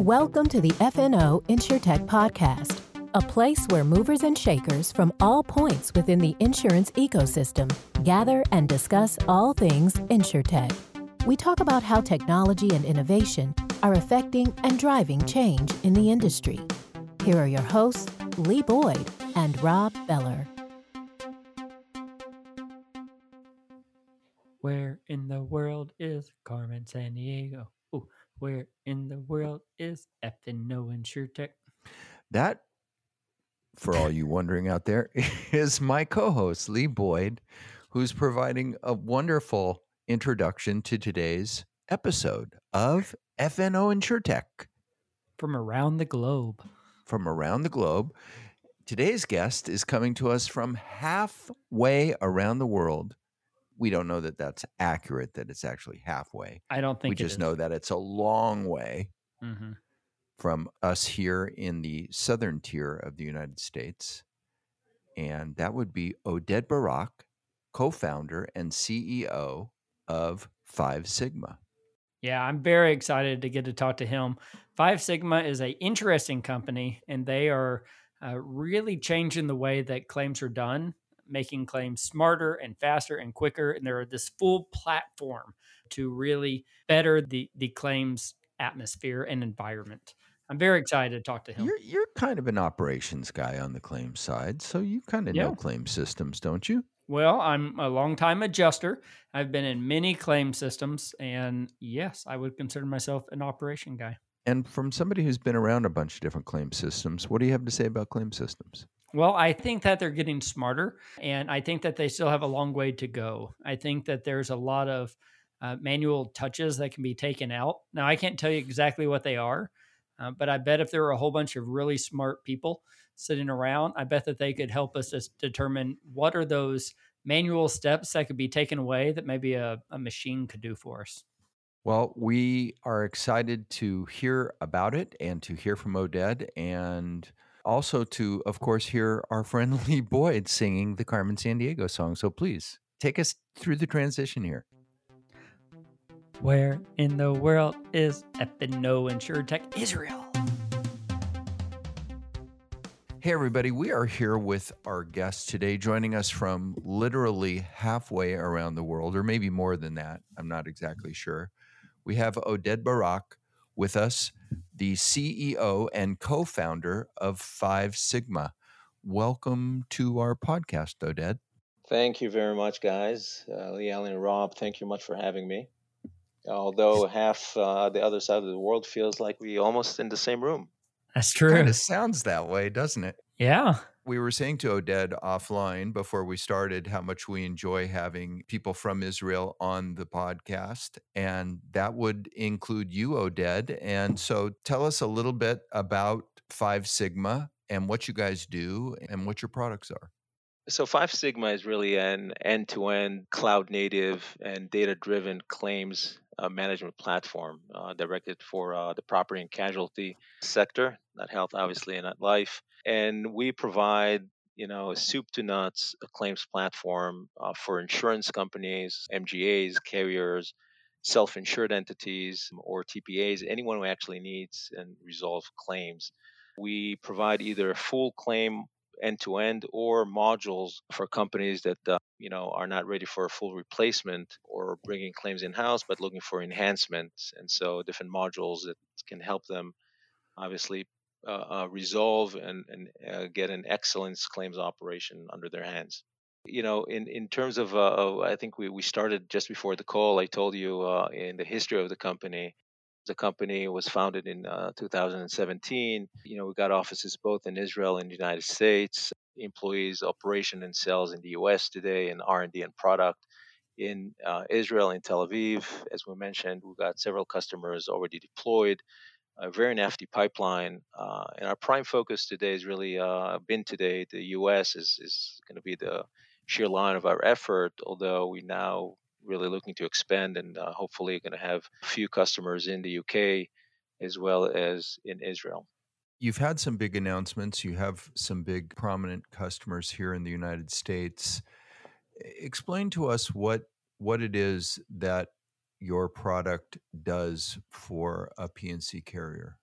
Welcome to the FNO InsureTech Podcast, a place where movers and shakers from all points within the insurance ecosystem gather and discuss all things InsureTech. We talk about how technology and innovation are affecting and driving change in the industry. Here are your hosts, Lee Boyd and Rob Beller. Where in the world is Carmen Sandiego? Ooh, where in the world is FNO InsureTech? That, for all you wondering out there, is my co host, Lee Boyd, who's providing a wonderful introduction to today's episode of FNO InsureTech From around the globe. from around the globe. Today's guest is coming to us from halfway around the world. We don't know that that's accurate, that it's actually halfway. I don't think We just is. know that it's a long way Mhm. from us here in the southern tier of the United States. And that would be Oded Barak, co founder and CEO of Five Sigma. Yeah, I'm very excited to get to talk to him. Five Sigma is a interesting company, and they are uh, really changing the way that claims are done, making claims smarter and faster and quicker. And they're this full platform to really better the the claims atmosphere and environment. I'm very excited to talk to him. You're, you're kind of an operations guy on the claims side, so you kind of know claim systems, don't you? Well, I'm a longtime adjuster. I've been in many claim systems, and yes, I would consider myself an operation guy. And from somebody who's been around a bunch of different claim systems, what do you have to say about claim systems? Well, I think that they're getting smarter, and I think that they still have a long way to go. I think that there's a lot of uh, manual touches that can be taken out. Now, I can't tell you exactly what they are, uh, but I bet if there were a whole bunch of really smart people sitting around, I bet that they could help us just determine what are those manual steps that could be taken away that maybe a, a machine could do for us. Well, we are excited to hear about it and to hear from Oded and also to, of course, hear our friend Lee Boyd singing the Carmen Sandiego song. So please take us through the transition here. Where in the world is FNO InsureTech Israel? Hey, everybody, we are here with our guest today, joining us from literally halfway around the world, or maybe more than that. I'm not exactly sure. We have Oded Barak with us, the CEO and co founder of Five Sigma. Welcome to our podcast, Oded. Thank you very much, guys. Uh, Lee Allen and Rob, thank you much for having me. Although half uh, the other side of the world feels like we almost in the same room. That's true. Kind of sounds that way, doesn't it? Yeah. We were saying to Oded offline before we started how much we enjoy having people from Israel on the podcast. And that would include you, Oded. And so tell us a little bit about Five Sigma and what you guys do and what your products are. So Five Sigma is really an end-to-end cloud-native and data-driven claims uh, management platform uh, directed for uh, the property and casualty sector, not health, obviously, and not life. And we provide, you know, a soup to nuts a claims platform uh, for insurance companies, MGAs, carriers, self-insured entities, or TPAs, anyone who actually needs and resolves claims. We provide either a full claim end to end or modules for companies that uh, you know are not ready for a full replacement or bringing claims in house but looking for enhancements. And so different modules that can help them obviously uh, uh, resolve and, and uh, get an excellence claims operation under their hands. You know in, in terms of uh, i think we, we started just before the call i told you uh, in the history of the company the company was founded in uh, 2017. You know, we got offices both in Israel and the United States. Employees, operation and sales in the U.S. today, and R&D and product in uh, Israel in Tel Aviv. As we mentioned, we've got several customers already deployed. A very nifty pipeline, uh, and our prime focus today is really uh, been today. The U.S. is is going to be the sheer line of our effort. Although we now really looking to expand and uh, hopefully going to have a few customers in the UK as well as in Israel. You've had some big announcements. You have some big prominent customers here in the United States. Explain to us what what it is that your product does for a P&C carrier.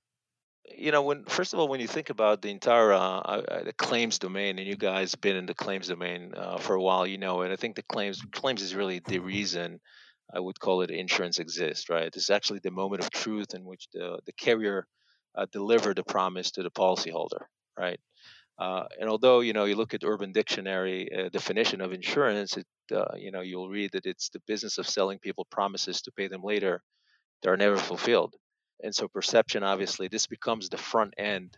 You know, when first of all, when you think about the entire uh, uh, the claims domain, and you guys been in the claims domain uh, for a while, you know, and I think the claims claims is really the reason I would call it insurance exists, right? This is actually the moment of truth in which the the carrier uh, delivered the promise to the policyholder, right? Uh, and although you know you look at Urban Dictionary uh, definition of insurance, it uh, you know you'll read that it's the business of selling people promises to pay them later that are never fulfilled. And so perception, obviously, this becomes the front end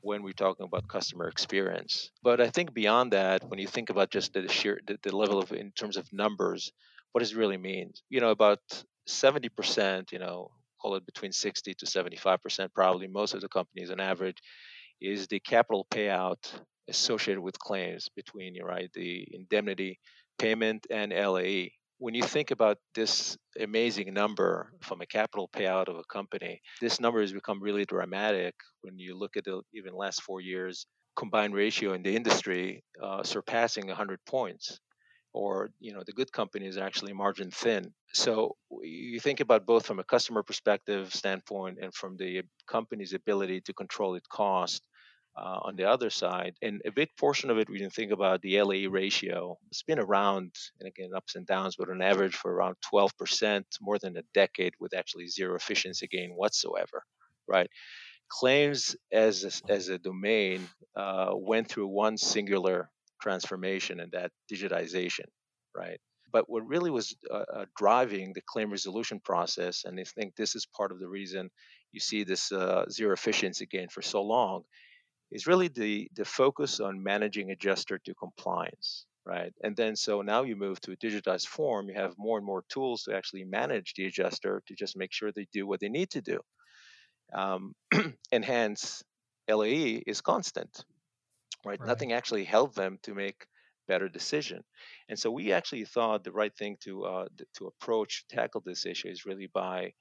when we're talking about customer experience. But I think beyond that, when you think about just the sheer the, the level of in terms of numbers, what does it really mean? You know, about 70%, you know, call it between 60 to 75%, probably most of the companies on average, is the capital payout associated with claims between right the indemnity payment and LAE when you think about this amazing number from a capital payout of a company, this number has become really dramatic when you look at the even last four years combined ratio in the industry uh, surpassing 100 points or you know the good companies are actually margin thin. So you think about both from a customer perspective standpoint and from the company's ability to control its cost uh, on the other side. And a big portion of it, when you think about the LAE ratio, it's been around, and again, ups and downs, but on average for around 12%, more than a decade, with actually zero efficiency gain whatsoever, right? Claims as a, as a domain uh, went through one singular transformation, and that digitization, right? But what really was uh, uh, driving the claim resolution process, and I think this is part of the reason you see this uh, zero efficiency gain for so long, is really the the focus on managing adjuster to compliance right? And then so now you move to a digitized form you have more and more tools to actually manage the adjuster to just make sure they do what they need to do. Um, and hence lae is constant right? right. Nothing actually helped them to make better decision. And so we actually thought the right thing to uh, to approach tackle this issue is really by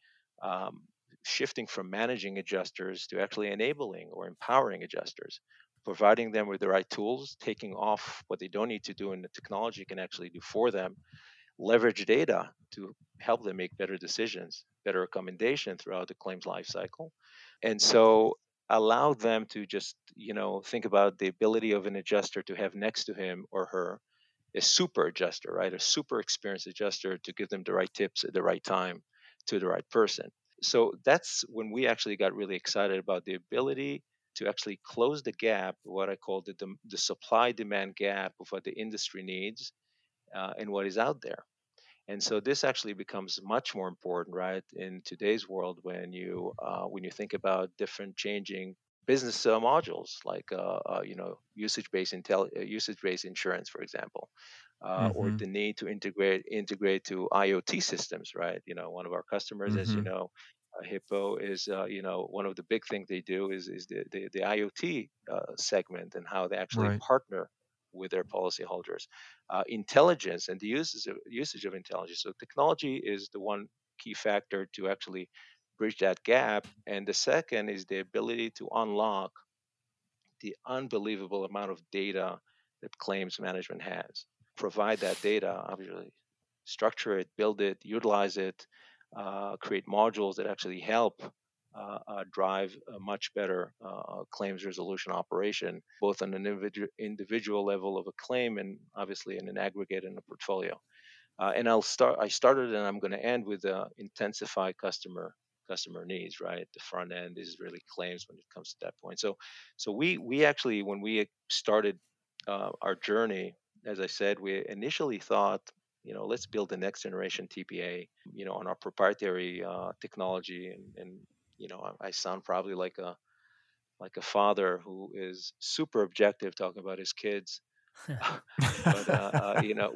um, shifting from managing adjusters to actually enabling or empowering adjusters, providing them with the right tools, taking off what they don't need to do and the technology can actually do for them, leverage data to help them make better decisions, better recommendation throughout the claims lifecycle. And so allow them to just, you know, think about the ability of an adjuster to have next to him or her a super adjuster, right? A super experienced adjuster to give them the right tips at the right time to the right person so that's when we actually got really excited about the ability to actually close the gap, what I call the, the supply demand gap of what the industry needs uh, and what is out there. And so this actually becomes much more important, right, in today's world when you uh, when you think about different changing business uh, modules like uh, uh, you know usage-based intel- uh, usage-based insurance, for example, uh, mm-hmm. or the need to integrate integrate to IoT systems, right? You know, one of our customers, mm-hmm. as you mm-hmm. know, Hippo is, uh, you know, one of the big things they do is is the the, the IoT uh, segment and how they actually right. partner with their policyholders. Uh, intelligence and the usage of, usage of intelligence. So technology is the one key factor to actually bridge that gap, and the second is the ability to unlock the unbelievable amount of data that claims management has provide that data, obviously, structure it, build it, utilize it, uh, create modules that actually help uh, uh, drive a much better uh, claims resolution operation, both on an individual, individual level of a claim and obviously in an aggregate in a portfolio. Uh, and I'll start. I started, and I'm going to end with uh, intensify customer customer needs. Right, the front end is really claims when it comes to that point. So, so we we actually when we started our journey as I said, we initially thought, you know, let's build the next generation TPA, you know, on our proprietary uh, technology. And, and, you know, I, I sound probably like a like a father who is super objective talking about his kids. but uh, uh, you know,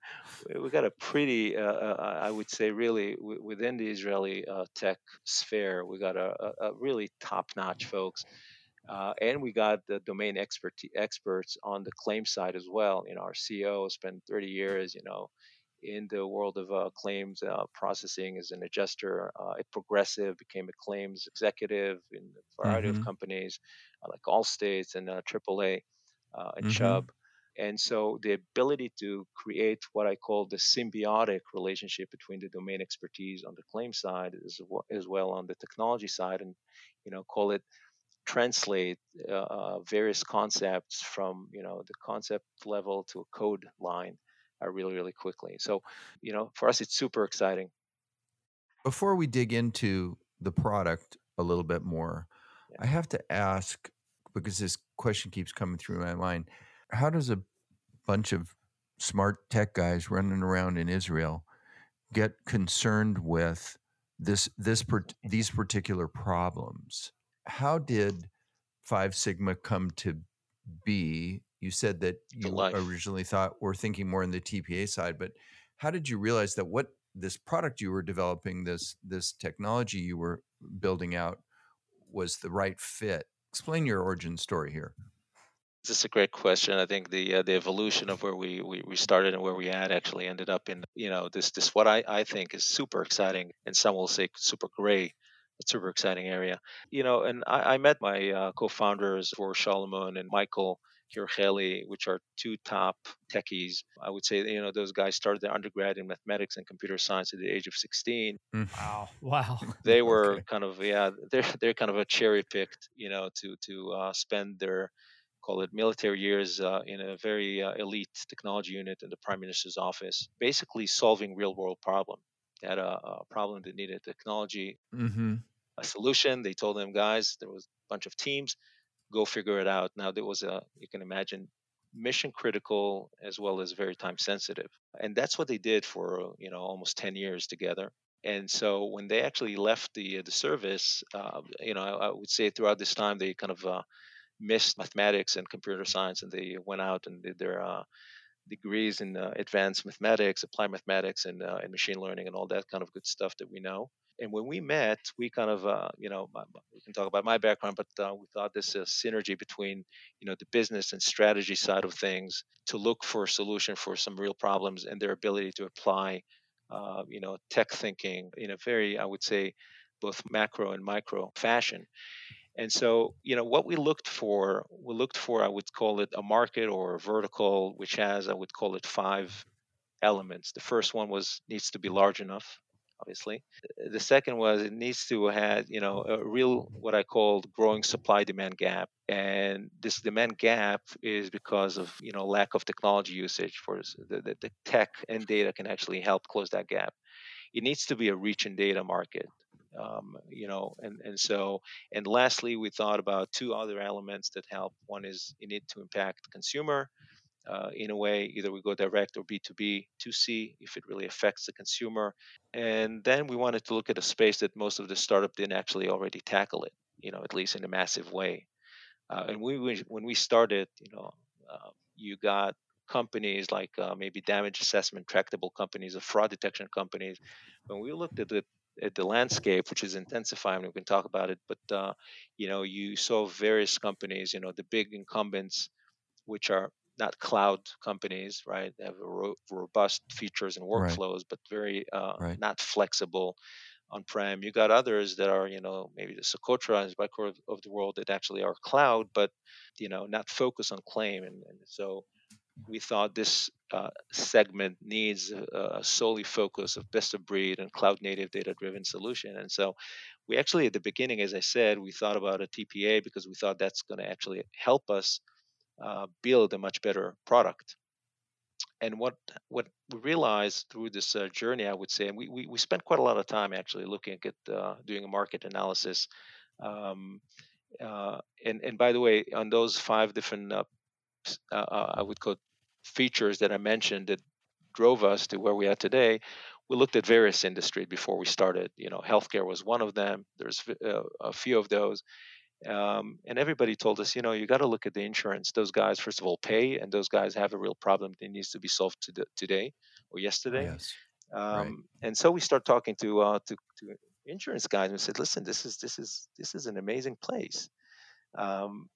we got a pretty, uh, uh, I would say, really w- within the Israeli uh, tech sphere, we got a, a, a really top-notch folks uh, and we got the domain expert experts on the claim side as well. You know, our CEO spent 30 years, you know, in the world of uh, claims uh, processing as an adjuster uh, at Progressive, became a claims executive in a variety mm-hmm. of companies uh, like Allstate and AAA uh, and mm-hmm. Chubb. And so the ability to create what I call the symbiotic relationship between the domain expertise on the claim side as well, as well on the technology side, and you know, call it translate uh, various concepts from you know the concept level to a code line uh, really really quickly. So you know for us it's super exciting. Before we dig into the product a little bit more yeah. i have to ask because this question keeps coming through my mind how does a bunch of smart tech guys running around in israel get concerned with this this these particular problems how did Five Sigma come to be? You said that you originally thought we're thinking more in the TPA side, but how did you realize that what this product you were developing, this this technology you were building out, was the right fit? Explain your origin story here. This is a great question. I think the uh, the evolution of where we, we, we started and where we had actually ended up in you know this this what I, I think is super exciting and some will say super gray super exciting area. You know, and I, I met my uh, co-founders for Solomon and Michael Kircheli, which are two top techies. I would say, you know, those guys started their undergrad in mathematics and computer science at the age of 16. Mm. Wow. Wow. They were okay. kind of, yeah, they're, they're kind of a cherry picked, you know, to, to uh, spend their, call it military years uh, in a very uh, elite technology unit in the prime minister's office, basically solving real world problem had a, a problem that needed technology, mm-hmm. a solution. They told them, guys, there was a bunch of teams, go figure it out. Now there was a, you can imagine, mission critical as well as very time sensitive, and that's what they did for you know almost 10 years together. And so when they actually left the the service, uh, you know, I, I, would say throughout this time they kind of uh, missed mathematics and computer science, and they went out and did their uh, degrees in uh, advanced mathematics, applied mathematics, and, uh, and machine learning, and all that kind of good stuff that we know. And when we met, we kind of, uh, you know, we can talk about my background, but uh, we thought this is synergy between, you know, the business and strategy side of things to look for a solution for some real problems and their ability to apply, uh, you know, tech thinking in a very, I would say, both macro and micro fashion. And so, you know, what we looked for, we looked for, I would call it a market or a vertical, which has, I would call it five elements. The first one was needs to be large enough, obviously. The second was it needs to have, you know, a real what I called growing supply demand gap. And this demand gap is because of, you know, lack of technology usage for the, the, the tech and data can actually help close that gap. It needs to be a reach and data market um, you know and and so and lastly we thought about two other elements that help. One is you need to impact consumer uh, in a way either we go direct or b2b to see if it really affects the consumer. And then we wanted to look at a space that most of the startup didn't actually already tackle it you know at least in a massive way. Uh, and we when we started you know uh, you got companies like uh, maybe damage assessment tractable companies or fraud detection companies. When we looked at the at the landscape, which is intensifying. We can talk about it, but uh, you know, you saw various companies. You know, the big incumbents, which are not cloud companies, right? They have ro- robust features and workflows, right. but very uh, right. not flexible on-prem. You got others that are, you know, maybe the Socotra and Zbacor of the world that actually are cloud, but you know, not focused on claim. And, and so we thought this uh, segment needs a, a, solely focus of best of breed and cloud native data driven solution. And so we actually, at the beginning, as I said, we thought about a TPA because we thought that's going to actually help us uh, build a much better product. And what what we realized through this uh, journey, I would say, and we, we, we spent quite a lot of time actually looking at uh, doing a market analysis. Um, uh, and and by the way, on those five different uh, uh, uh, I would call features that I mentioned that drove us to where we are today. We looked at various industries before we started. You know, healthcare was one of them. There's uh, a few of those. Um, and everybody told us, you know, you got to look at the insurance. Those guys, first of all, pay, and those guys have a real problem that needs to be solved to today or yesterday. Yes. Um, right. And so we start talking to, uh, to to insurance guys and said, listen, this is this is this is an amazing place. Um,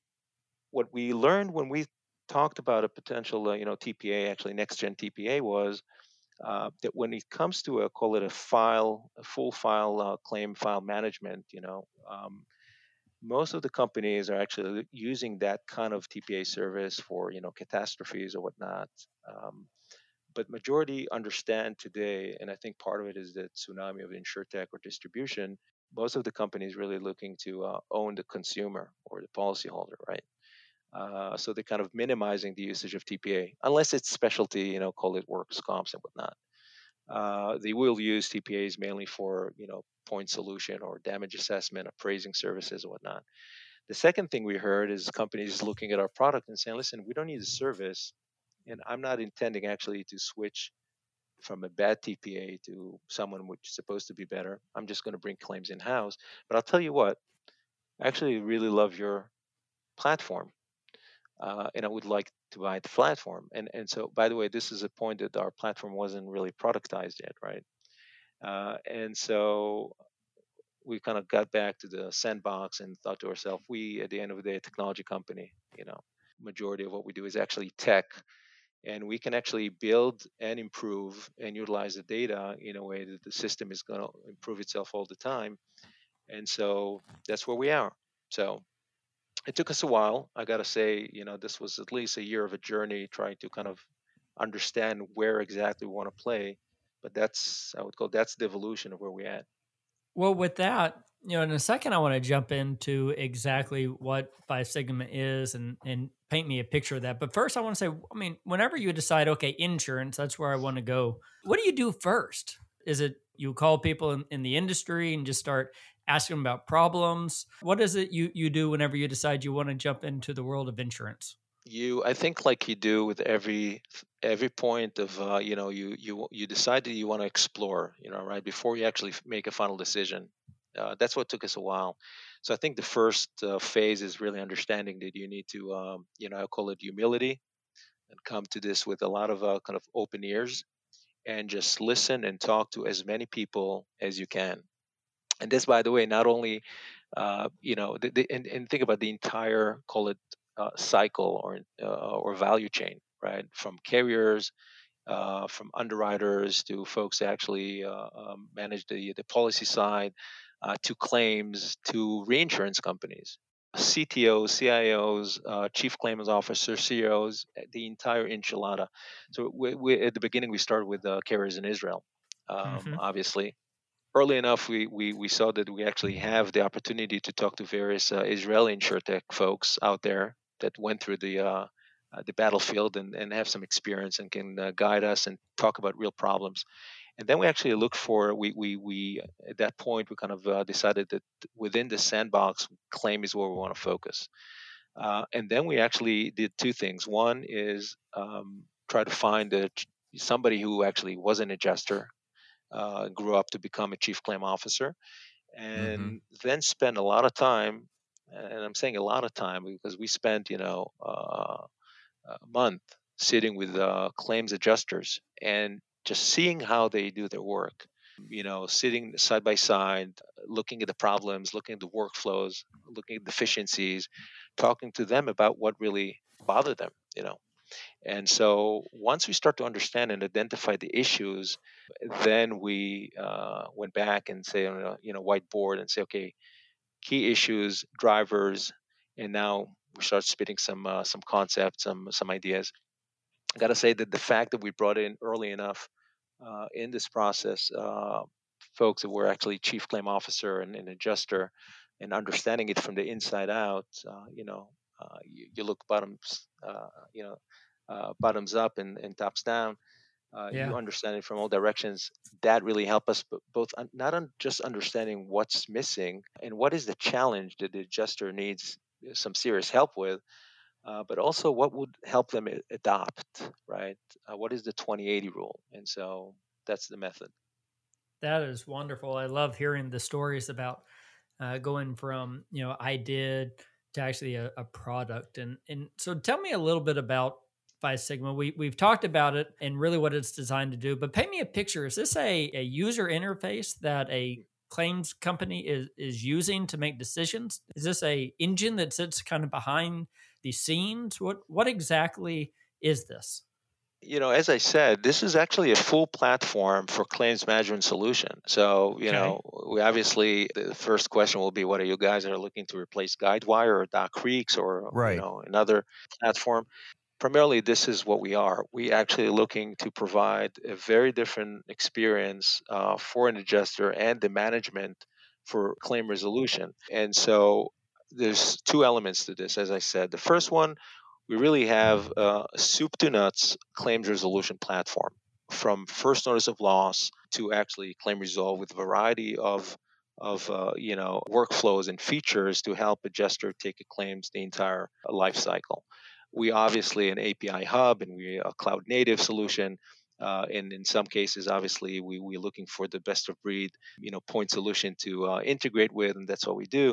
what we learned when we talked about a potential, uh, you know, TPA, actually next gen TPA was uh, that when it comes to a call it a file, a full file uh, claim file management, you know, um, most of the companies are actually using that kind of TPA service for you know catastrophes or whatnot. Um, but majority understand today, and I think part of it is the tsunami of insurtech or distribution most of the companies really looking to uh, own the consumer or the policyholder, right? Uh, so they're kind of minimizing the usage of TPA, unless it's specialty, you know, call it workers' comps and whatnot. Uh, they will use TPAs mainly for, you know, point solution or damage assessment, appraising services and whatnot. The second thing we heard is companies looking at our product and saying, listen, we don't need a service. And I'm not intending actually to switch from a bad TPA to someone which is supposed to be better. I'm just going to bring claims in house. But I'll tell you what, I actually really love your platform. Uh, and I would like to buy the platform. And and so, by the way, this is a point that our platform wasn't really productized yet, right? Uh, and so we kind of got back to the sandbox and thought to ourselves, we at the end of the day, a technology company, you know, majority of what we do is actually tech and we can actually build and improve and utilize the data in a way that the system is going to improve itself all the time and so that's where we are so it took us a while i got to say you know this was at least a year of a journey trying to kind of understand where exactly we want to play but that's i would call that's the evolution of where we're at. Well with that you know in a second i want to jump into exactly what five sigma is and and paint me a picture of that but first i want to say i mean whenever you decide okay insurance that's where i want to go what do you do first? Is it you call people in, in the industry and just start asking them about problems what is it you you do whenever you decide you want to jump into the world of insurance you i think like you do with every every point of uh, you know you you you decide that you want to explore you know right before you actually make a final decision uh, that's what took us a while. So I think the first uh, phase is really understanding that you need to, um, you know, I call it humility, and come to this with a lot of uh, kind of open ears, and just listen and talk to as many people as you can. And this, by the way, not only, uh, you know, the, the, and, and think about the entire call it uh, cycle or uh, or value chain, right? From carriers uh, from underwriters to folks that actually uh, um, manage the, the policy side, uh, to claims to reinsurance companies, CTOs, CIOs, uh, chief claims officers, CEOs, eh, the entire enchilada. So we, we, at the beginning, we started with uh, carriers in Israel, um, mm-hmm. obviously. Early enough, we, we, we saw that we actually have the opportunity to talk to various uh, Israeli insurtech folks out there that went through the uh, uh, the battlefield and, and have some experience and can guide us and talk about real problems. And then we actually looked for we we we at that point we kind of uh, decided that within the sandbox claim is where we want to focus. Uh, and then we actually did two things. One is um, try to find a, somebody who actually was an adjuster uh, grew up to become a chief claim officer and mm-hmm. then spend a lot of time and i'm saying a lot of time because we spent you know uh, a month sitting with uh, claims adjusters and just seeing how they do their work you know sitting side by side looking at the problems looking at the workflows looking at deficiencies talking to them about what really bothered them you know and so once we start to understand and identify the issues then we uh, went back and say on a you know whiteboard and say okay key issues drivers and now we start spitting some uh, some concepts some some ideas. I got to say that the fact that we brought in early enough uh, in this process, uh, folks that were actually chief claim officer and an adjuster, and understanding it from the inside out, uh, you know, uh, you, you, look bottoms, uh, you know, uh, bottoms up and, and tops down. Yeah. You understand it from all directions. That really helped us, both not on just understanding what's missing and what is the challenge that the adjuster needs some serious help with, uh, but also what would help them adopt, right? Uh, what is the 2080 rule? And so that's the method. That is wonderful. I love hearing the stories about uh, going from, you know, I did to actually a, a, product. And, and so tell me a little bit about Five Sigma. We, we've talked about it and really what it's designed to do, but paint me a picture. Is this a, a user interface that a claims company is, is using to make decisions? Is this a engine that sits kind of behind the scenes? What what exactly is this? You know, as I said, this is actually a full platform for claims management solution. So, you okay. know, we obviously the first question will be, what are you guys that are looking to replace Guidewire or Duck Creeks or right. you know another platform? Primarily, this is what we are. We actually looking to provide a very different experience uh, for an adjuster and the management for claim resolution. And so there's two elements to this, as I said. The first one, we really have a soup to nuts claims resolution platform from first notice of loss to actually claim resolve with a variety of of uh, you know workflows and features to help adjuster take a claims the entire life cycle. We obviously an API hub and we're a cloud native solution. Uh, and in some cases, obviously, we, we're looking for the best of breed, you know, point solution to uh, integrate with, and that's what we do.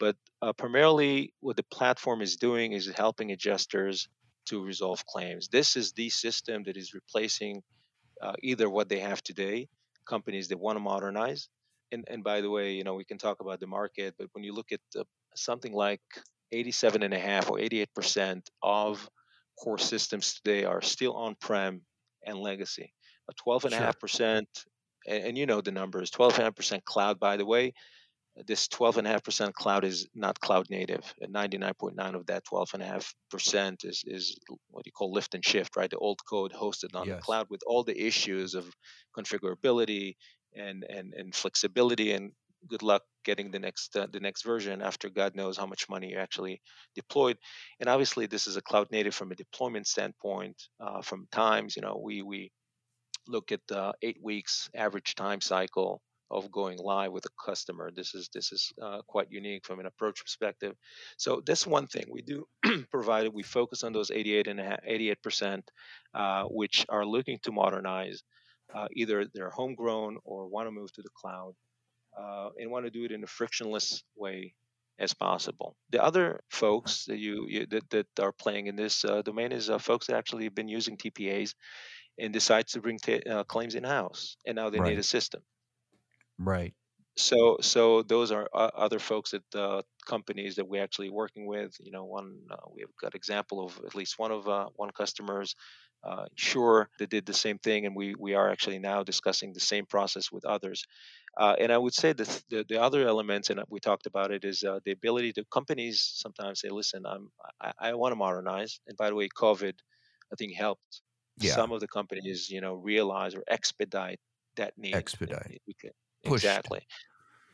But uh, primarily, what the platform is doing is helping adjusters to resolve claims. This is the system that is replacing uh, either what they have today, companies that want to modernize. And, and by the way, you know, we can talk about the market, but when you look at something like 87 and a half or 88% of core systems today are still on-prem and legacy. A 12 and a half percent, and you know the numbers, 12 and a half percent cloud, by the way, this 12.5% cloud is not cloud native. 99.9 of that 12.5% is, is what you call lift and shift, right? The old code hosted on yes. the cloud with all the issues of configurability and, and, and flexibility and good luck getting the next uh, the next version after God knows how much money you actually deployed. And obviously, this is a cloud native from a deployment standpoint. Uh, from times, you know, we we look at the eight weeks average time cycle of going live with a customer. This is this is uh, quite unique from an approach perspective. So that's one thing we do. provided we focus on those 88 and 88 percent, uh, which are looking to modernize, uh, either they're homegrown or want to move to the cloud, uh, and want to do it in a frictionless way as possible. The other folks that you, you that, that are playing in this uh, domain is uh, folks that actually have been using TPAs and decide to bring t- claims in house, and now they right. need a system. Right. So, so those are uh, other folks at the companies that we're actually working with. You know, one uh, we've got example of at least one of uh, one customers. Uh, sure, they did the same thing, and we we are actually now discussing the same process with others. Uh, and I would say that the, the other elements, and we talked about it, is uh, the ability to companies sometimes say, "Listen, I'm I, I want to modernize." And by the way, COVID, I think helped yeah. some of the companies, you know, realize or expedite that need. Expedite pushed. Exactly.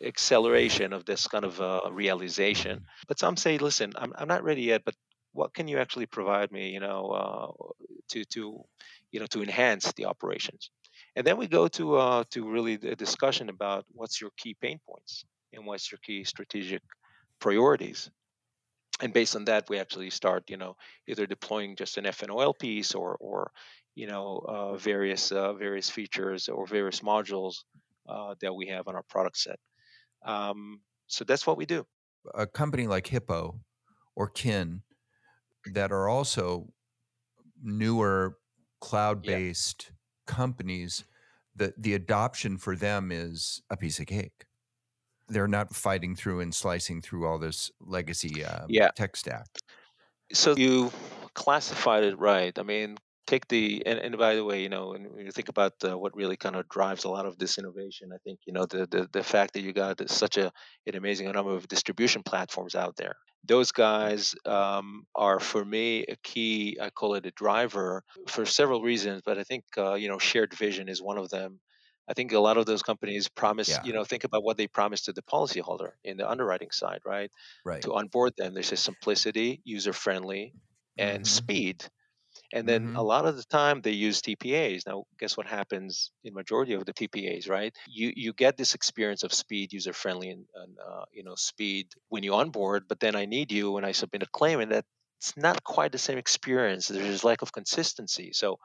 Acceleration of this kind of uh, realization. But some say, listen, I'm, I'm not ready yet, but what can you actually provide me, you know, uh, to, to, you know, to enhance the operations? And then we go to, uh, to really the discussion about what's your key pain points and what's your key strategic priorities and based on that we actually start you know either deploying just an FNOL piece or or you know uh, various uh, various features or various modules uh, that we have on our product set. Um, so that's what we do. A company like Hippo or Kin that are also newer cloud-based yeah. companies, the the adoption for them is a piece of cake. They're not fighting through and slicing through all this legacy uh, yeah. tech stack. So you classified it right. I mean, take the and, and by the way you know when you think about uh, what really kind of drives a lot of this innovation i think you know the the, the fact that you got such a an amazing number of distribution platforms out there those guys um, are for me a key i call it a driver for several reasons but i think uh, you know shared vision is one of them I think a lot of those companies promise, yeah. you know, think about what they promise to the policyholder in the underwriting side, right? Right. To onboard them, they say simplicity, user friendly, and mm-hmm. speed. And then mm-hmm. a lot of the time they use TPAs. Now, guess what happens in majority of the TPAs, right? You you get this experience of speed, user friendly, and, and uh, you know speed when you onboard. But then I need you when I submit a claim, and that it's not quite the same experience. There's lack of consistency. So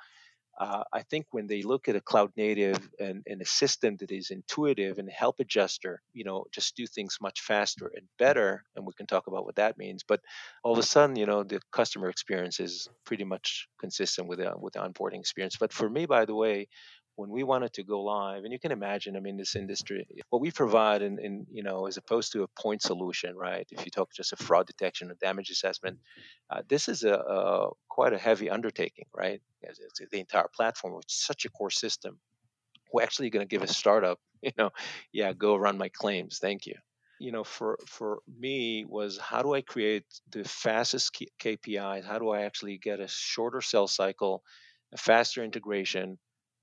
uh, I think when they look at a cloud native and, and, a system that is intuitive and help adjuster, you know, just do things much faster and better, and we can talk about what that means. But all of a sudden, you know, the customer experience is pretty much consistent with the, with the onboarding experience. But for me, by the way, when we wanted to go live, and you can imagine, I mean, this industry, what we provide, in, in you know, as opposed to a point solution, right? If you talk just a fraud detection or damage assessment, uh, this is a, a, quite a heavy undertaking, right? It's, it's the entire platform, which is such a core system. We're actually going to give a startup, you know, yeah, go run my claims, thank you. You know, for for me was how do I create the fastest KPIs? How do I actually get a shorter sales cycle, a faster integration?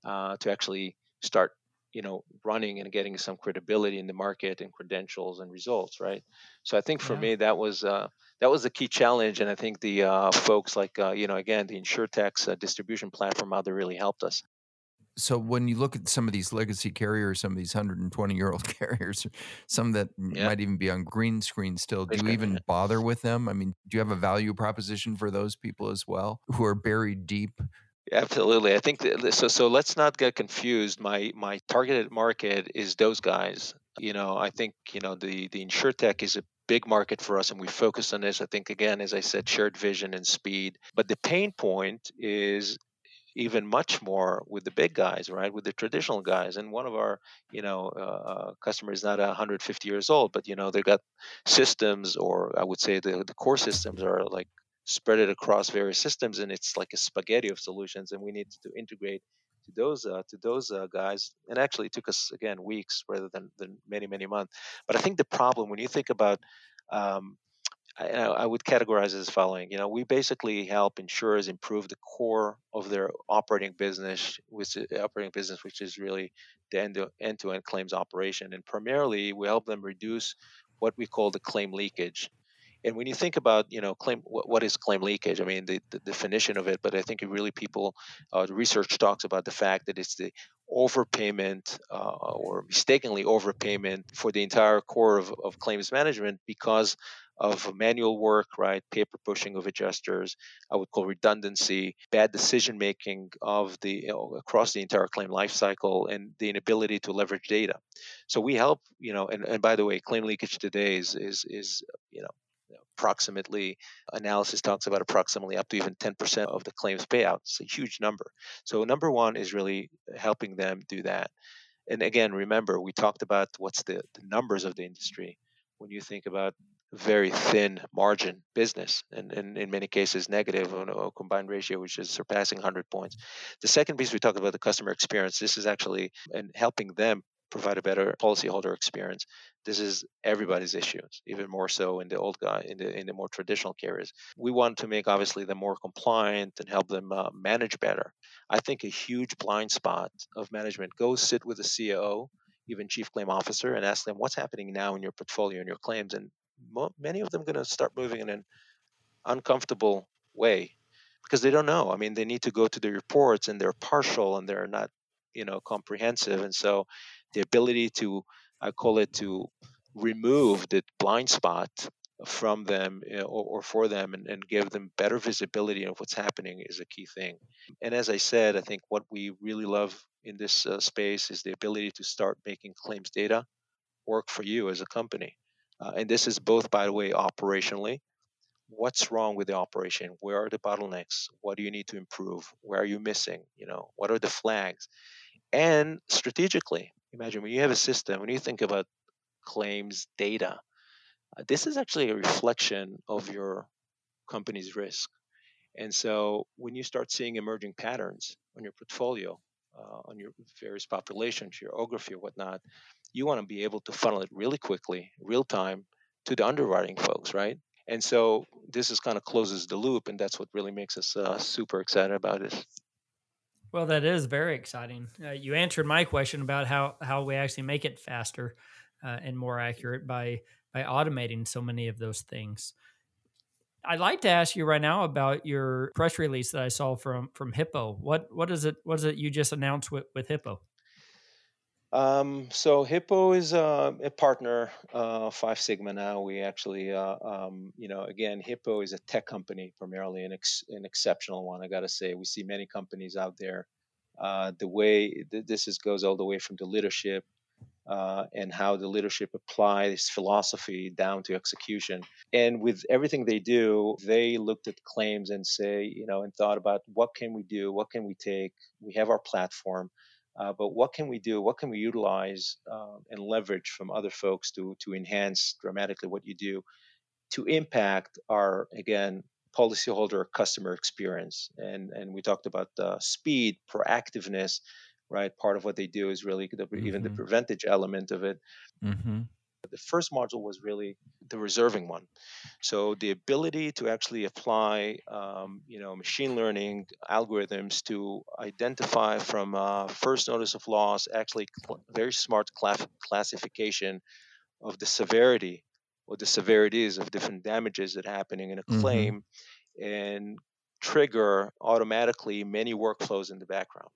Uh, to actually start you know running and getting some credibility in the market and credentials and results right so i think for Yeah. me that was uh, that was a key challenge and i think the uh, folks like uh, you know again the insurtech's uh, distribution platform out there really helped us So when you look at some of these legacy carriers, some of these 120 year old carriers, some that Yeah. might even be on green screen still, do you even bother with them? I mean, do you have a value proposition for those people as well who are buried deep? Absolutely. I think that, so. So let's not get confused. My my targeted market is those guys. You know, I think you know the the insurtech is a big market for us, and we focus on this. I think again, as I said, shared vision and speed. But the pain point is even much more with the big guys, right? With the traditional guys. And one of our, you know, uh, customers is not 150 years old, but you know, they've got systems, or I would say the the core systems are like spread it across various systems, and it's like a spaghetti of solutions, and we need to integrate to those uh, to those uh, guys. And actually, it took us again weeks rather than than many many months. But I think the problem when you think about um, I, I would categorize it as following. You know, we basically help insurers improve the core of their operating business, which is operating business, which is really the end to end to end claims operation, and primarily we help them reduce what we call the claim leakage. And when you think about, you know, claim, what, what is claim leakage? I mean, the, the definition of it, but I think it really people, uh, research talks about the fact that it's the overpayment uh, or mistakenly overpayment for the entire core of, of claims management because of manual work, right? Paper pushing of adjusters, I would call redundancy, bad decision making of the you know, across the entire claim lifecycle, and the inability to leverage data. So we help, you know, and, and by the way, claim leakage today is is is you know approximately analysis talks about approximately up to even 10% of the claims payout. It's a huge number. So number one is really helping them do that. And again, remember we talked about what's the, the numbers of the industry. When you think about very thin margin business and, and in many cases negative on a combined ratio which is surpassing 100 points the second piece we talked about the customer experience this is actually and helping them provide a better policyholder experience this is everybody's issue even more so in the old guy in the in the more traditional carriers we want to make obviously them more compliant and help them uh, manage better i think a huge blind spot of management go sit with a ceo even chief claim officer and ask them what's happening now in your portfolio and your claims and mo- many of them going to start moving in an uncomfortable way because they don't know. I mean, they need to go to the reports and they're partial and they're not, you know, comprehensive. And so the ability to, I call it to remove the blind spot from them know, or, or for them and, and give them better visibility of what's happening is a key thing. And as I said, I think what we really love in this uh, space is the ability to start making claims data work for you as a company. Uh, and this is both, by the way, operationally. What's wrong with the operation? Where are the bottlenecks? What do you need to improve? Where are you missing? You know, what are the flags? And strategically, imagine when you have a system, when you think about claims data, uh, this is actually a reflection of your company's risk. And so when you start seeing emerging patterns on your portfolio, uh, on your various populations, geography, or whatnot, you want to be able to funnel it really quickly, real time, to the underwriting folks, right? And so this is kind of closes the loop, and that's what really makes us uh, super excited about it. Well, that is very exciting. Uh, you answered my question about how how we actually make it faster uh, and more accurate by by automating so many of those things. I'd like to ask you right now about your press release that I saw from from Hippo. What what is it? What is it you just announced with with Hippo? Um, so Hippo is uh, a partner, uh, Five Sigma now. We actually, uh, um, you know, again, Hippo is a tech company primarily, an, ex- an exceptional one. I got to say, we see many companies out there. Uh, the way th- this is goes all the way from the leadership uh, and how the leadership applies philosophy down to execution. And with everything they do, they looked at claims and say, you know, and thought about what can we do, what can we take. We have our platform uh, but what can we do? What can we utilize uh, and leverage from other folks to to enhance dramatically what you do to impact our again policyholder customer experience? And and we talked about uh, speed, proactiveness, right? Part of what they do is really the, mm-hmm. even the mm-hmm. preventage element of it. Mm-hmm. The first module was really the reserving one. So the ability to actually apply, um, you know, machine learning algorithms to identify from uh, first notice of loss, actually cl- very smart classification of the severity or the severities of different damages that are happening in a mm-hmm. claim, and trigger automatically many workflows in the background,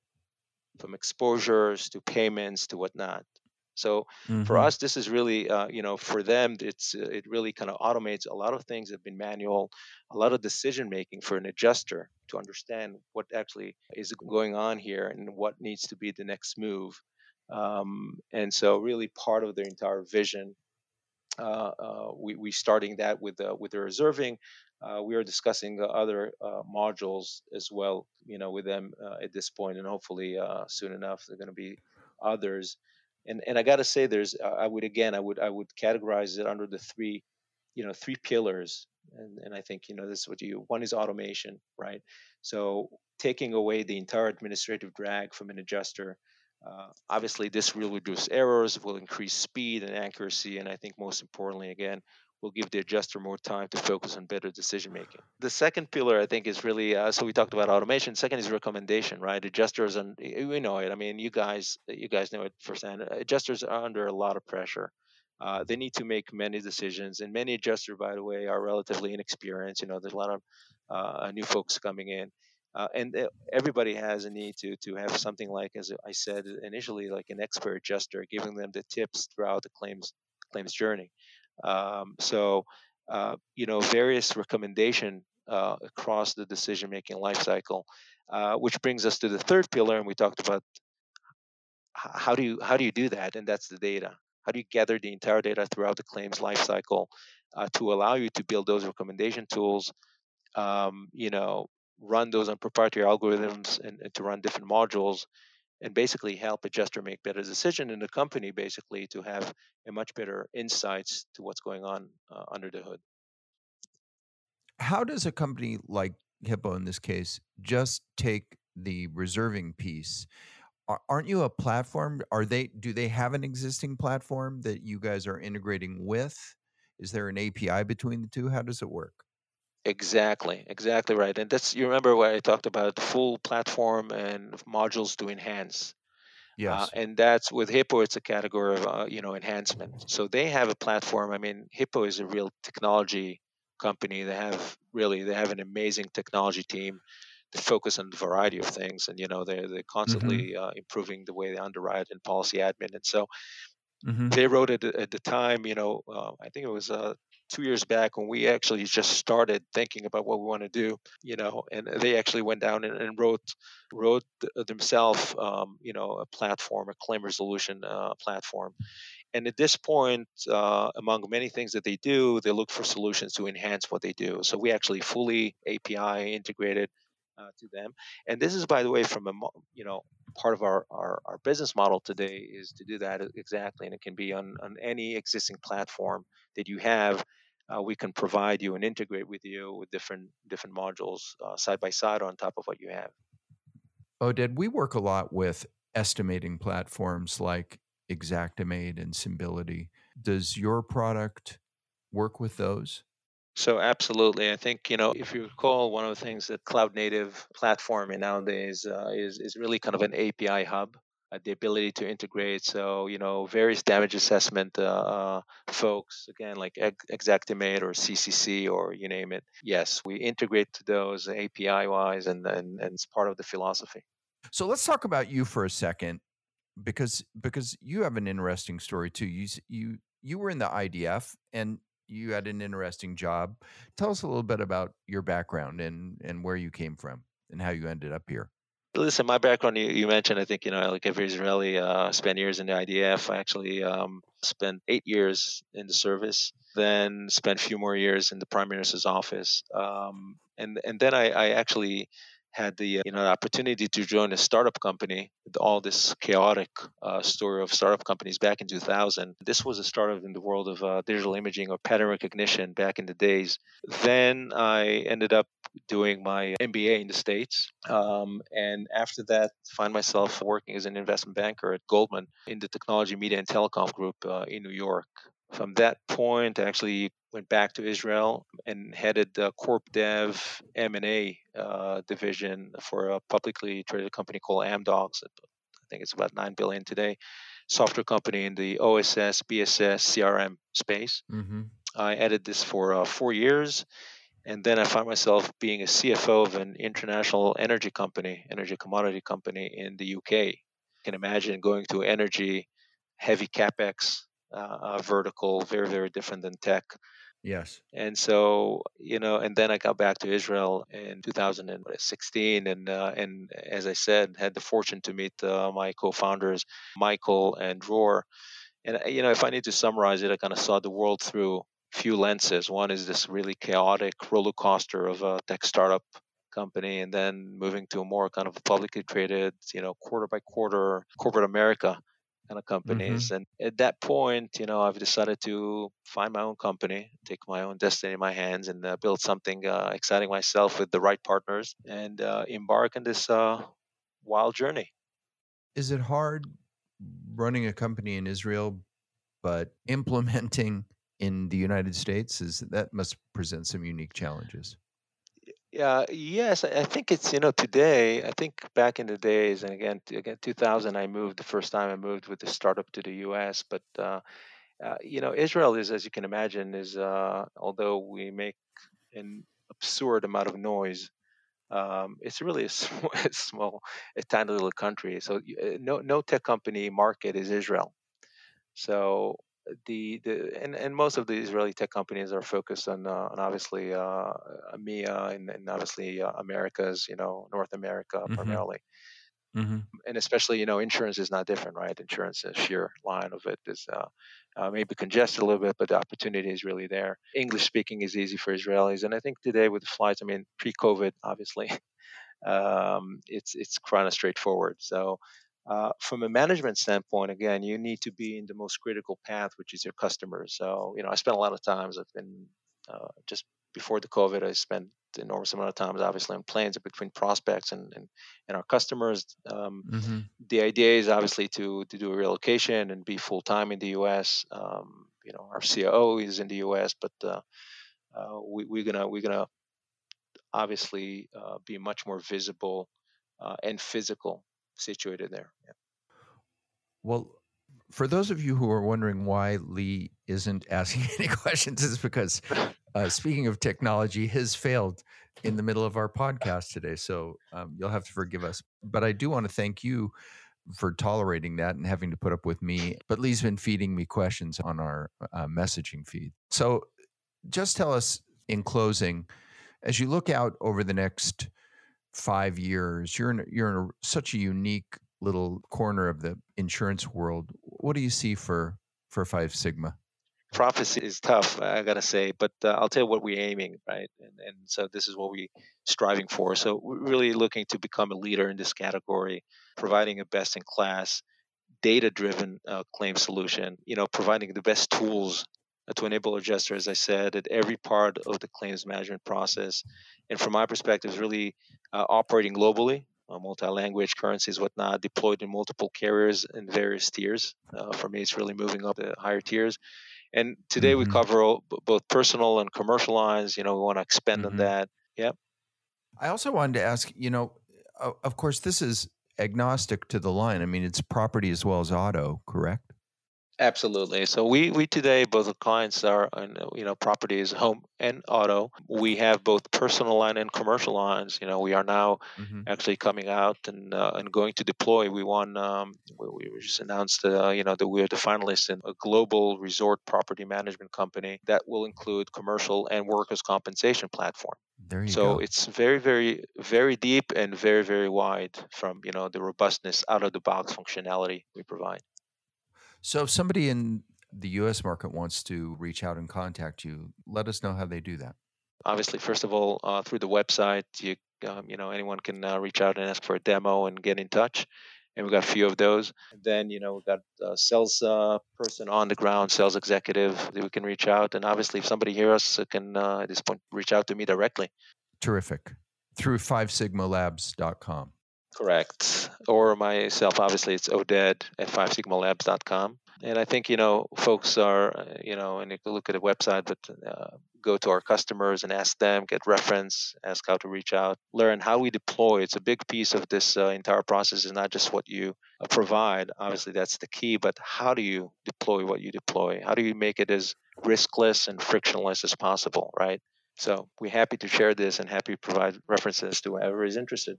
from exposures to payments to whatnot. So mm-hmm. for us, this is really, uh, you know, for them, it's uh, it really kind of automates a lot of things that have been manual, a lot of decision making for an adjuster to understand what actually is going on here and what needs to be the next move. Um, and so, really, part of their entire vision. Uh, uh we we starting that with the with the reserving. Uh, we are discussing other uh, modules as well, you know, with them at this point, and hopefully soon enough, there are going to be others and and I got to say, there's I would again I would I would categorize it under the three, you know, three pillars, and and I think you know this is what you one is automation, right? So taking away the entire administrative drag from an adjuster. Uh, obviously, this will reduce errors, will increase speed and accuracy, and I think most importantly, again, will give the adjuster more time to focus on better decision making. The second pillar, I think, is really uh, so we talked about automation. Second is recommendation, right? Adjusters and we know it. I mean, you guys, you guys know it firsthand. Adjusters are under a lot of pressure. Uh, they need to make many decisions, and many adjusters, by the way, are relatively inexperienced. You know, there's a lot of uh, new folks coming in. Uh, and everybody has a need to to have something like, as I said initially, like an expert adjuster, giving them the tips throughout the claims claims journey. Um, so, uh, you know, various recommendation uh, across the decision making lifecycle, uh, which brings us to the third pillar, and we talked about how do you how do you do that, and that's the data. How do you gather the entire data throughout the claims lifecycle uh, to allow you to build those recommendation tools? Um, you know, run those on proprietary algorithms and, and to run different modules and basically help adjuster make better decision in the company basically to have a much better insights to what's going on uh, under the hood. How does a company like hippo in this case just take the reserving piece? Aren't you a platform? Are they do they have an existing platform that you guys are integrating with? Is there an api between the two? How does it work Exactly, exactly right. And that's you remember what I talked about full platform and modules to enhance. Uh, and that's with Hippo, it's a category of uh, you know enhancement. So they have a platform. I mean, Hippo is a real technology company. They have really they have an amazing technology team. They focus on a variety of things, and you know they're they're Mm-hmm. constantly uh, improving the way they underwrite and policy admin. And so Mm-hmm. they wrote it at the time. You know, uh, I think it was uh, two years back when we actually just started thinking about what we want to do, you know, and they actually went down and, and wrote wrote themselves, um, you know, a platform, a claim resolution uh, platform. And at this point, uh, among many things that they do, they look for solutions to enhance what they do. So we actually fully API integrated uh, to them. And this is, by the way, from a you know part of our, our, our business model today is to do that exactly, and it can be on on any existing platform that you have. Uh, we can provide you and integrate with you with different different modules uh, side by side on top of what you have. Oded, we work a lot with estimating platforms like Xactimate and Symbility. Does your product work with those? So absolutely, I think you know if you recall, one of the things that cloud native platform nowadays uh, is is really kind of an API hub, uh, the ability to integrate. So you know various damage assessment uh, uh folks, again like Xactimate or CCC or you name it. Yes, we integrate to those API wise, and and and it's part of the philosophy. So let's talk about you for a second, because because you have an interesting story too. You you you were in the IDF and you had an interesting job. Tell us a little bit about your background and and where you came from and how you ended up here. Listen, my background you, you mentioned, I think you know, like every Israeli, uh, spent years in the IDF. I actually um, spent eight years in the service, then spent a few more years in the Prime Minister's office, um, and and then I, I actually had the you know opportunity to join a startup company all this chaotic uh, story of startup companies back in 2000 this was a startup in the world of uh, digital imaging or pattern recognition back in the days. Then i ended up doing my mba in the states um, and after that find myself working as an investment banker at goldman in the technology media and telecom group uh, in new york. From that point, I actually went back to Israel and headed the Corp Dev M&A uh, division for a publicly traded company called Amdocs. I think it's about nine billion today. Software company in the OSS, BSS, CRM space. Mm-hmm. I headed this for uh, four years, and then I found myself being a CFO of an international energy company, energy commodity company in the UK. You can imagine going to energy, heavy capex uh, uh, vertical, very very different than tech. Yes. And so, you know, and then I got back to Israel in 2016, and uh, and as I said, had the fortune to meet uh, my co-founders, Michael and Dror. And uh, you know, if I need to summarize it, I kind of saw the world through few lenses. One is this really chaotic roller coaster of a tech startup company, and then moving to a more kind of publicly traded, you know, quarter by quarter corporate America kind of companies. Mm-hmm. And at that point, you know, I've decided to find my own company, take my own destiny in my hands, and uh, build something uh, exciting myself with the right partners, and uh, embark on this uh, wild journey. Is it hard running a company in Israel, but implementing in the United States? Is that must present some unique challenges? Yeah, yes, I think it's, you know, today, I think back in the days, and again, again, 2000, I moved the first time I moved with the startup to the US. But, uh, uh, you know, Israel is, as you can imagine, is, uh, although we make an absurd amount of noise, um, it's really a small, a small, a tiny little country. So uh, no, no tech company market is Israel. So the the and, and most of the Israeli tech companies are focused on uh, on obviously uh, EMEA and, and obviously uh, Americas, you know, North America mm-hmm. primarily. Mm-hmm. And especially, you know, insurance is not different, right? Insurance, a sheer line of it is uh, uh, maybe congested a little bit, but the opportunity is really there. English speaking is easy for Israelis, and I think today with the flights, I mean, pre-COVID, obviously, um, it's it's kind of straightforward. So uh, from a management standpoint, again, you need to be in the most critical path, which is your customers. So, you know, I spent a lot of times. I've been uh, just before the COVID, I spent an enormous amount of times, obviously, on planes between prospects and and, and our customers. Um, mm-hmm. The idea is obviously to to do a relocation and be full time in the U.S. Um, you know, our COO is in the U.S., but uh, uh, we, we're gonna we're gonna obviously uh, be much more visible and physical situated there. Yeah. Well, for those of you who are wondering why Lee isn't asking any questions, is because uh, speaking of technology, his failed in the middle of our podcast today. So um, you'll have to forgive us. But I do want to thank you for tolerating that and having to put up with me. But Lee's been feeding me questions on our uh, messaging feed. So just tell us in closing, as you look out over the next five years. You're in you're in a, such a unique little corner of the insurance world. What do you see for for Five Sigma? Prophecy is tough, I gotta say, but uh, I'll tell you what we're aiming, right? And, and so this is what we're striving for. So we're really looking to become a leader in this category, providing a best in class, data driven uh, claim solution. You know, providing the best tools to enable adjuster, as I said, at every part of the claims management process. And from my perspective, is really uh, operating globally, uh, multi-language currencies, whatnot, deployed in multiple carriers in various tiers. Uh, for me, it's really moving up the higher tiers. And today mm-hmm. we cover all, both personal and commercial lines. You know, we want to expand mm-hmm. on that. Yep. I also wanted to ask, you know, of course, this is agnostic to the line. I mean, it's property as well as auto, correct? Absolutely. So we we today both the clients are on you know properties, home and auto. We have both personal line and commercial lines. You know we are now mm-hmm. actually coming out and uh, and going to deploy. We won. Um, we, we just announced uh, you know that we are the finalists in a global resort property management company that will include commercial and workers compensation platform. There you so go. it's very very very deep and very very wide from you know the robustness out of the box functionality we provide. So if somebody in the US market wants to reach out and contact you, let us know how they do that. Obviously, first of all, uh, through the website, you um, you know anyone can uh, reach out and ask for a demo and get in touch. And we've got a few of those. And then you know we've got a sales uh, person on the ground, sales executive that we can reach out. And obviously, if somebody hears us, uh, can uh, at this point reach out to me directly. Terrific. Through fivesigmalabs.com. Correct. Or myself, obviously, it's oded at fivesigmalabs.com. And I think you know folks are uh, you know, and you can look at the website, but uh, go to our customers and ask them, get reference, ask how to reach out, learn how we deploy. It's a big piece of this uh, entire process. Is not just what you uh, provide. Obviously, that's the key, but how do you deploy what you deploy? How do you make it as riskless and frictionless as possible, right? So we're happy to share this and happy to provide references to whoever is interested.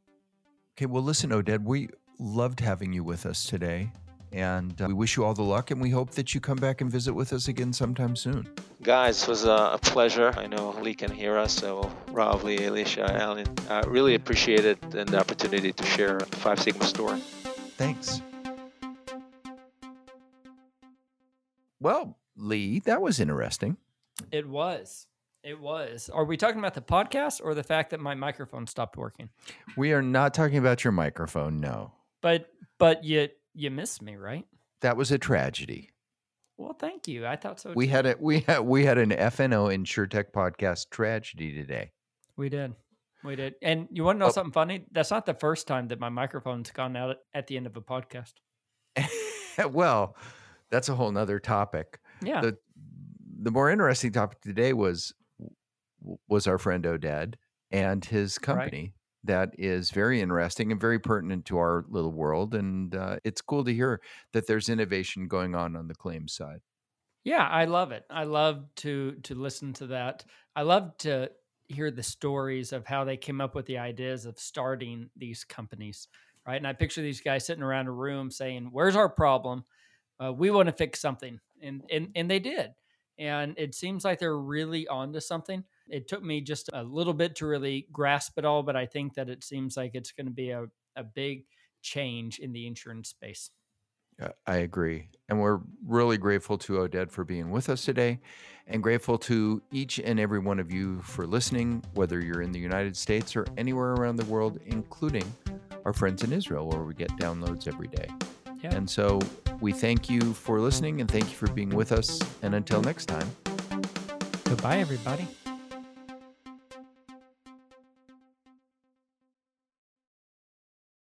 Okay, well, listen, Oded, we loved having you with us today. And uh, we wish you all the luck, and we hope that you come back and visit with us again sometime soon. Guys, it was a pleasure. I know Lee can hear us, so Rob, Lee, Alicia, Alan, I uh, really appreciate it and the opportunity to share Five Sigma story. Thanks. Well, Lee, that was interesting. It was. It was. Are we talking about the podcast or the fact that my microphone stopped working? We are not talking about your microphone, no. But but you you missed me, right? That was a tragedy. Well, thank you. I thought so. We too. had a we had we had an FNO InsureTech podcast tragedy today. We did. We did. And you want to know oh. something funny? That's not the first time that my microphone's gone out at the end of a podcast. well, that's a whole nother topic. Yeah. The the more interesting topic today was was our friend Oded and his company. Right that is very interesting and very pertinent to our little world. And uh, it's cool to hear that there's innovation going on on the claims side. Yeah, I love it. I love to to listen to that. I love to hear the stories of how they came up with the ideas of starting these companies, right? And I picture these guys sitting around a room saying, "Where's our problem? Uh, we want to fix something," and and and they did. And it seems like they're really onto something. It took me just a little bit to really grasp it all, but I think that it seems like it's going to be a, a big change in the insurance space. I agree. And we're really grateful to Oded for being with us today and grateful to each and every one of you for listening, whether you're in the United States or anywhere around the world, including our friends in Israel, where we get downloads every day. Yeah. And so we thank you for listening and thank you for being with us. And until next time, goodbye, everybody.